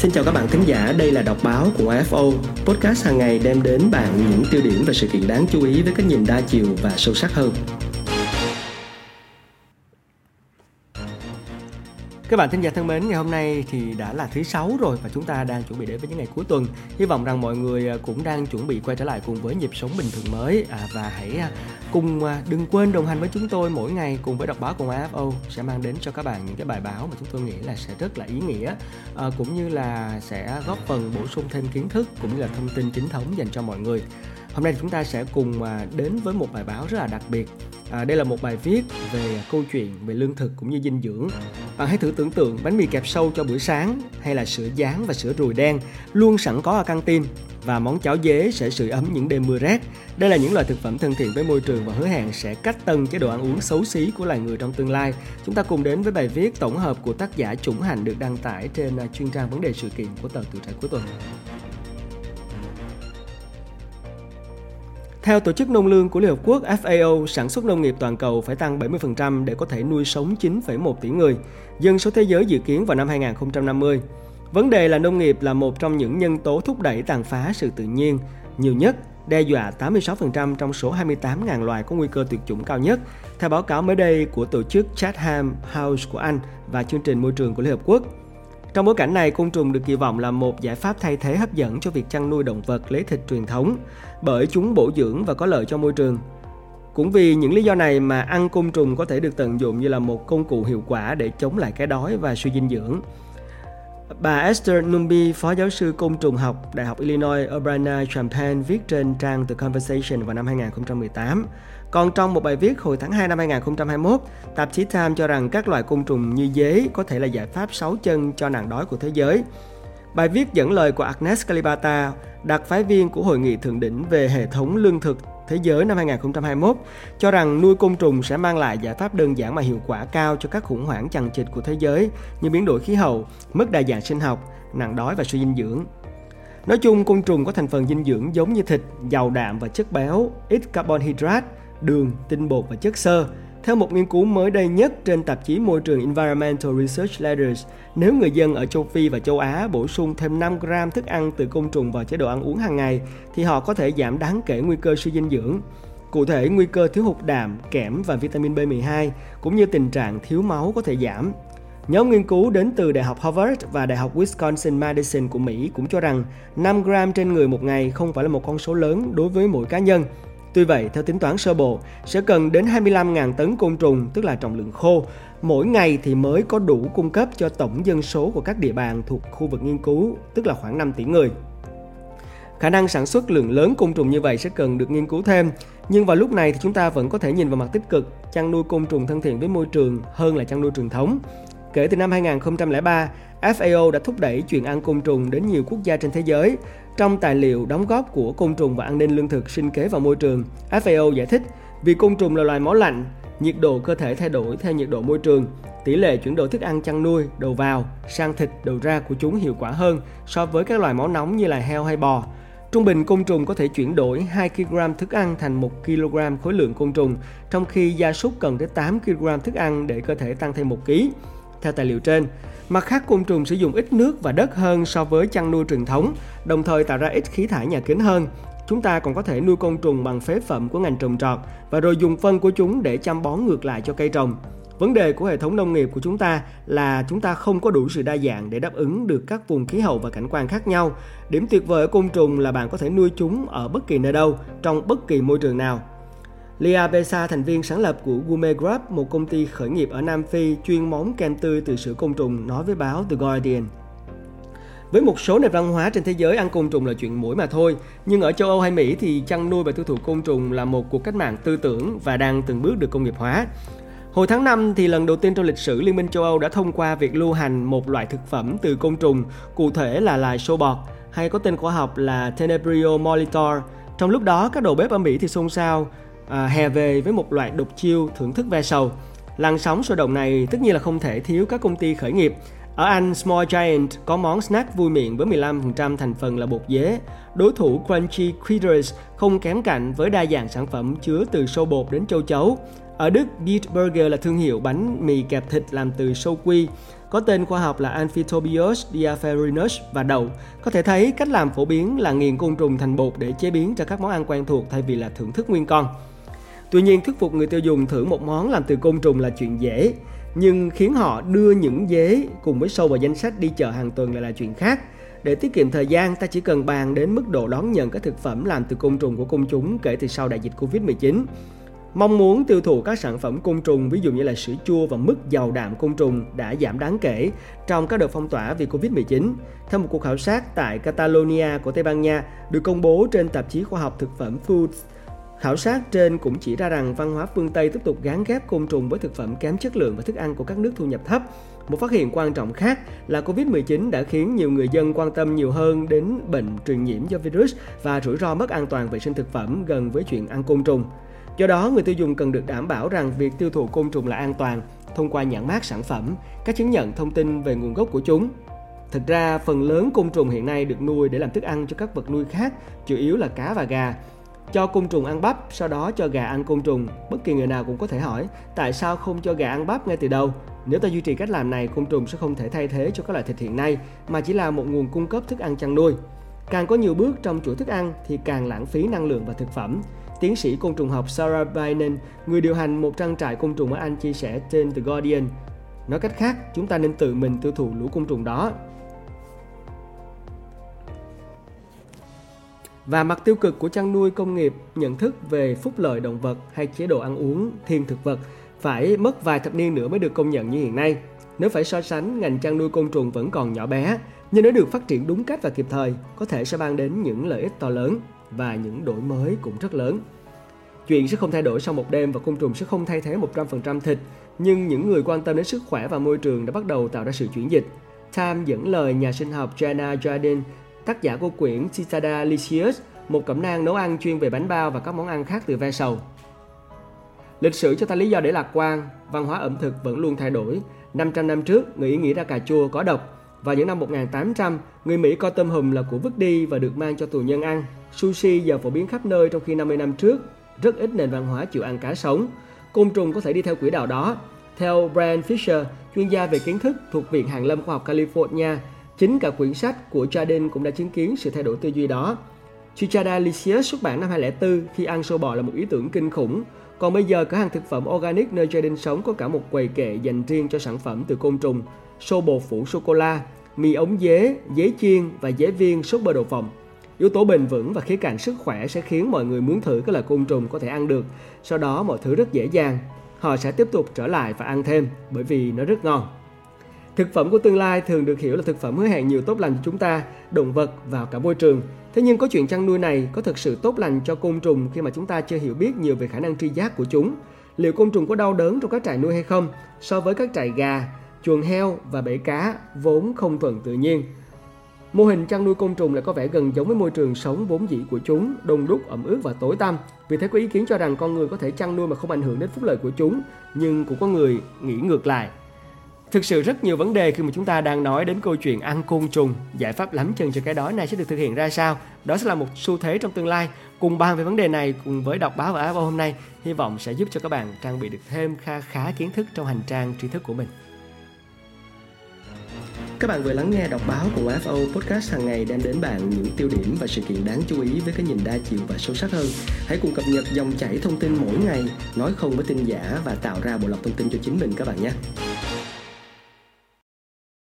Xin chào các bạn thính giả, đây là đọc báo của AFO. Podcast hàng ngày đem đến bạn những tiêu điểm và sự kiện đáng chú ý với cách nhìn đa chiều và sâu sắc hơn. Các bạn thính giả thân mến, ngày hôm nay thì đã là thứ sáu rồi và chúng ta đang chuẩn bị đến với những ngày cuối tuần. Hy vọng rằng mọi người à, cũng đang chuẩn bị quay trở lại cùng với nhịp sống bình thường mới à, và hãy à, cùng à, đừng quên đồng hành với chúng tôi mỗi ngày cùng với đọc báo cùng AFO sẽ mang đến cho các bạn những cái bài báo mà chúng tôi nghĩ là sẽ rất là ý nghĩa cũng như là sẽ góp phần bổ sung thêm kiến thức cũng như là thông tin chính thống dành cho mọi người. Hôm nay chúng ta sẽ cùng đến với một bài báo rất là đặc biệt À, đây là một bài viết về câu chuyện về lương thực cũng như dinh dưỡng. Bạn hãy thử tưởng tượng bánh mì kẹp sâu cho bữa sáng hay là sữa dán và sữa rùi đen luôn sẵn có ở căng tin và món cháo dế sẽ sưởi ấm những đêm mưa rét. Đây là những loại thực phẩm thân thiện với môi trường và hứa hẹn sẽ cách tân chế độ ăn uống xấu xí của loài người trong tương lai. Chúng ta cùng đến với bài viết tổng hợp của tác giả Chủng Hành được đăng tải trên à, chuyên trang vấn đề sự kiện của tờ Tuổi Trẻ cuối tuần. Theo Tổ chức Nông lương của Liên Hợp Quốc FAO, sản xuất nông nghiệp toàn cầu phải tăng 70% để có thể nuôi sống 9,1 tỷ người, dân số thế giới dự kiến vào năm 2050. Vấn đề là nông nghiệp là một trong những nhân tố thúc đẩy tàn phá sự tự nhiên nhiều nhất, đe dọa 86% trong số 28.000 loài có nguy cơ tuyệt chủng cao nhất, theo báo cáo mới đây của tổ chức Chatham House của Anh và chương trình môi trường của Liên Hợp Quốc. Trong bối cảnh này, côn trùng được kỳ vọng là một giải pháp thay thế hấp dẫn cho việc chăn nuôi động vật lấy thịt truyền thống, bởi chúng bổ dưỡng và có lợi cho môi trường. Cũng vì những lý do này mà ăn côn trùng có thể được tận dụng như là một công cụ hiệu quả để chống lại cái đói và suy dinh dưỡng. Bà Esther Numbi, phó giáo sư côn trùng học Đại học Illinois Urbana-Champaign viết trên trang The Conversation vào năm 2018. Còn trong một bài viết hồi tháng 2 năm 2021, tạp chí Time cho rằng các loài côn trùng như dế có thể là giải pháp sáu chân cho nạn đói của thế giới. Bài viết dẫn lời của Agnes Kalibata, đặc phái viên của Hội nghị Thượng đỉnh về hệ thống lương thực thế giới năm 2021, cho rằng nuôi côn trùng sẽ mang lại giải pháp đơn giản mà hiệu quả cao cho các khủng hoảng chằng chịt của thế giới như biến đổi khí hậu, mất đa dạng sinh học, nạn đói và suy dinh dưỡng. Nói chung, côn trùng có thành phần dinh dưỡng giống như thịt, giàu đạm và chất béo, ít carbon hydrate, đường, tinh bột và chất xơ. Theo một nghiên cứu mới đây nhất trên tạp chí môi trường Environmental Research Letters, nếu người dân ở châu Phi và châu Á bổ sung thêm 5 gram thức ăn từ côn trùng vào chế độ ăn uống hàng ngày, thì họ có thể giảm đáng kể nguy cơ suy dinh dưỡng. Cụ thể, nguy cơ thiếu hụt đạm, kẽm và vitamin B12 cũng như tình trạng thiếu máu có thể giảm. Nhóm nghiên cứu đến từ Đại học Harvard và Đại học Wisconsin-Madison của Mỹ cũng cho rằng 5 gram trên người một ngày không phải là một con số lớn đối với mỗi cá nhân, Tuy vậy, theo tính toán sơ bộ, sẽ cần đến 25.000 tấn côn trùng, tức là trọng lượng khô, mỗi ngày thì mới có đủ cung cấp cho tổng dân số của các địa bàn thuộc khu vực nghiên cứu, tức là khoảng 5 tỷ người. Khả năng sản xuất lượng lớn côn trùng như vậy sẽ cần được nghiên cứu thêm, nhưng vào lúc này thì chúng ta vẫn có thể nhìn vào mặt tích cực, chăn nuôi côn trùng thân thiện với môi trường hơn là chăn nuôi truyền thống. Kể từ năm 2003, FAO đã thúc đẩy chuyện ăn côn trùng đến nhiều quốc gia trên thế giới. Trong tài liệu đóng góp của côn trùng và an ninh lương thực sinh kế và môi trường, FAO giải thích vì côn trùng là loài máu lạnh, nhiệt độ cơ thể thay đổi theo nhiệt độ môi trường. Tỷ lệ chuyển đổi thức ăn chăn nuôi, đầu vào, sang thịt, đầu ra của chúng hiệu quả hơn so với các loài máu nóng như là heo hay bò. Trung bình côn trùng có thể chuyển đổi 2 kg thức ăn thành 1 kg khối lượng côn trùng, trong khi gia súc cần tới 8 kg thức ăn để cơ thể tăng thêm 1 kg. Theo tài liệu trên, mặt khác côn trùng sử dụng ít nước và đất hơn so với chăn nuôi truyền thống, đồng thời tạo ra ít khí thải nhà kính hơn. Chúng ta còn có thể nuôi côn trùng bằng phế phẩm của ngành trồng trọt và rồi dùng phân của chúng để chăm bón ngược lại cho cây trồng. Vấn đề của hệ thống nông nghiệp của chúng ta là chúng ta không có đủ sự đa dạng để đáp ứng được các vùng khí hậu và cảnh quan khác nhau. Điểm tuyệt vời ở côn trùng là bạn có thể nuôi chúng ở bất kỳ nơi đâu, trong bất kỳ môi trường nào. Lia Besa, thành viên sáng lập của Gourmet Grub, một công ty khởi nghiệp ở Nam Phi chuyên món kem tươi từ sữa côn trùng, nói với báo The Guardian. Với một số nền văn hóa trên thế giới ăn côn trùng là chuyện mũi mà thôi, nhưng ở châu Âu hay Mỹ thì chăn nuôi và tiêu thụ côn trùng là một cuộc cách mạng tư tưởng và đang từng bước được công nghiệp hóa. Hồi tháng 5 thì lần đầu tiên trong lịch sử Liên minh châu Âu đã thông qua việc lưu hành một loại thực phẩm từ côn trùng, cụ thể là loài sâu bọt, hay có tên khoa học là Tenebrio molitor. Trong lúc đó, các đầu bếp ở Mỹ thì xôn xao à, hè về với một loại đục chiêu thưởng thức ve sầu. Làn sóng sôi động này tất nhiên là không thể thiếu các công ty khởi nghiệp. Ở Anh, Small Giant có món snack vui miệng với 15% thành phần là bột dế. Đối thủ Crunchy Critters không kém cạnh với đa dạng sản phẩm chứa từ sâu bột đến châu chấu. Ở Đức, Beat Burger là thương hiệu bánh mì kẹp thịt làm từ sâu quy. có tên khoa học là Amphitobius diafarinus và đậu. Có thể thấy cách làm phổ biến là nghiền côn trùng thành bột để chế biến cho các món ăn quen thuộc thay vì là thưởng thức nguyên con. Tuy nhiên, thuyết phục người tiêu dùng thử một món làm từ côn trùng là chuyện dễ, nhưng khiến họ đưa những dế cùng với sâu vào danh sách đi chợ hàng tuần lại là chuyện khác. Để tiết kiệm thời gian, ta chỉ cần bàn đến mức độ đón nhận các thực phẩm làm từ côn trùng của công chúng kể từ sau đại dịch Covid-19. Mong muốn tiêu thụ các sản phẩm côn trùng ví dụ như là sữa chua và mức giàu đạm côn trùng đã giảm đáng kể trong các đợt phong tỏa vì Covid-19. Theo một cuộc khảo sát tại Catalonia của Tây Ban Nha được công bố trên tạp chí khoa học thực phẩm Foods, Khảo sát trên cũng chỉ ra rằng văn hóa phương Tây tiếp tục gán ghép côn trùng với thực phẩm kém chất lượng và thức ăn của các nước thu nhập thấp. Một phát hiện quan trọng khác là Covid-19 đã khiến nhiều người dân quan tâm nhiều hơn đến bệnh truyền nhiễm do virus và rủi ro mất an toàn vệ sinh thực phẩm gần với chuyện ăn côn trùng. Do đó, người tiêu dùng cần được đảm bảo rằng việc tiêu thụ côn trùng là an toàn thông qua nhãn mát sản phẩm, các chứng nhận thông tin về nguồn gốc của chúng. Thực ra, phần lớn côn trùng hiện nay được nuôi để làm thức ăn cho các vật nuôi khác, chủ yếu là cá và gà. Cho côn trùng ăn bắp, sau đó cho gà ăn côn trùng. Bất kỳ người nào cũng có thể hỏi, tại sao không cho gà ăn bắp ngay từ đầu? Nếu ta duy trì cách làm này, côn trùng sẽ không thể thay thế cho các loại thịt hiện nay, mà chỉ là một nguồn cung cấp thức ăn chăn nuôi. Càng có nhiều bước trong chuỗi thức ăn thì càng lãng phí năng lượng và thực phẩm. Tiến sĩ côn trùng học Sarah Bynen, người điều hành một trang trại côn trùng ở Anh chia sẻ trên The Guardian. Nói cách khác, chúng ta nên tự mình tiêu thụ lũ côn trùng đó. Và mặt tiêu cực của chăn nuôi công nghiệp, nhận thức về phúc lợi động vật hay chế độ ăn uống thiên thực vật phải mất vài thập niên nữa mới được công nhận như hiện nay. Nếu phải so sánh, ngành chăn nuôi côn trùng vẫn còn nhỏ bé, nhưng nếu được phát triển đúng cách và kịp thời, có thể sẽ mang đến những lợi ích to lớn và những đổi mới cũng rất lớn. Chuyện sẽ không thay đổi sau một đêm và côn trùng sẽ không thay thế 100% thịt, nhưng những người quan tâm đến sức khỏe và môi trường đã bắt đầu tạo ra sự chuyển dịch. Time dẫn lời nhà sinh học Jana Jardin, tác giả của quyển Citada Licious, một cẩm nang nấu ăn chuyên về bánh bao và các món ăn khác từ ve sầu. Lịch sử cho ta lý do để lạc quan, văn hóa ẩm thực vẫn luôn thay đổi. 500 năm trước, người Ý nghĩ ra cà chua có độc. Vào những năm 1800, người Mỹ coi tôm hùm là của vứt đi và được mang cho tù nhân ăn. Sushi giờ phổ biến khắp nơi trong khi 50 năm trước, rất ít nền văn hóa chịu ăn cá sống. Côn trùng có thể đi theo quỹ đạo đó. Theo Brian Fisher, chuyên gia về kiến thức thuộc Viện Hàn Lâm Khoa học California, chính cả quyển sách của Jardin cũng đã chứng kiến sự thay đổi tư duy đó. Chichada Licious xuất bản năm 2004 khi ăn sâu bò là một ý tưởng kinh khủng. Còn bây giờ, cửa hàng thực phẩm organic nơi Jardin sống có cả một quầy kệ dành riêng cho sản phẩm từ côn trùng, sô bột phủ sô-cô-la, mì ống dế, dế chiên và dế viên sốt bơ đậu phộng. Yếu tố bền vững và khía cạnh sức khỏe sẽ khiến mọi người muốn thử các loại côn trùng có thể ăn được. Sau đó mọi thứ rất dễ dàng. Họ sẽ tiếp tục trở lại và ăn thêm bởi vì nó rất ngon. Thực phẩm của tương lai thường được hiểu là thực phẩm hứa hẹn nhiều tốt lành cho chúng ta, động vật và cả môi trường. Thế nhưng có chuyện chăn nuôi này có thực sự tốt lành cho côn trùng khi mà chúng ta chưa hiểu biết nhiều về khả năng tri giác của chúng? Liệu côn trùng có đau đớn trong các trại nuôi hay không so với các trại gà, chuồng heo và bể cá vốn không thuận tự nhiên? Mô hình chăn nuôi côn trùng lại có vẻ gần giống với môi trường sống vốn dĩ của chúng, đông đúc, ẩm ướt và tối tăm. Vì thế có ý kiến cho rằng con người có thể chăn nuôi mà không ảnh hưởng đến phúc lợi của chúng, nhưng cũng có người nghĩ ngược lại. Thực sự rất nhiều vấn đề khi mà chúng ta đang nói đến câu chuyện ăn côn trùng, giải pháp lắm chân cho cái đói này sẽ được thực hiện ra sao? Đó sẽ là một xu thế trong tương lai. Cùng bàn về vấn đề này cùng với đọc báo và áo hôm nay, hy vọng sẽ giúp cho các bạn trang bị được thêm kha khá kiến thức trong hành trang tri thức của mình. Các bạn vừa lắng nghe đọc báo của FO Podcast hàng ngày đem đến bạn những tiêu điểm và sự kiện đáng chú ý với cái nhìn đa chiều và sâu sắc hơn. Hãy cùng cập nhật dòng chảy thông tin mỗi ngày, nói không với tin giả và tạo ra bộ lọc thông tin cho chính mình các bạn nhé.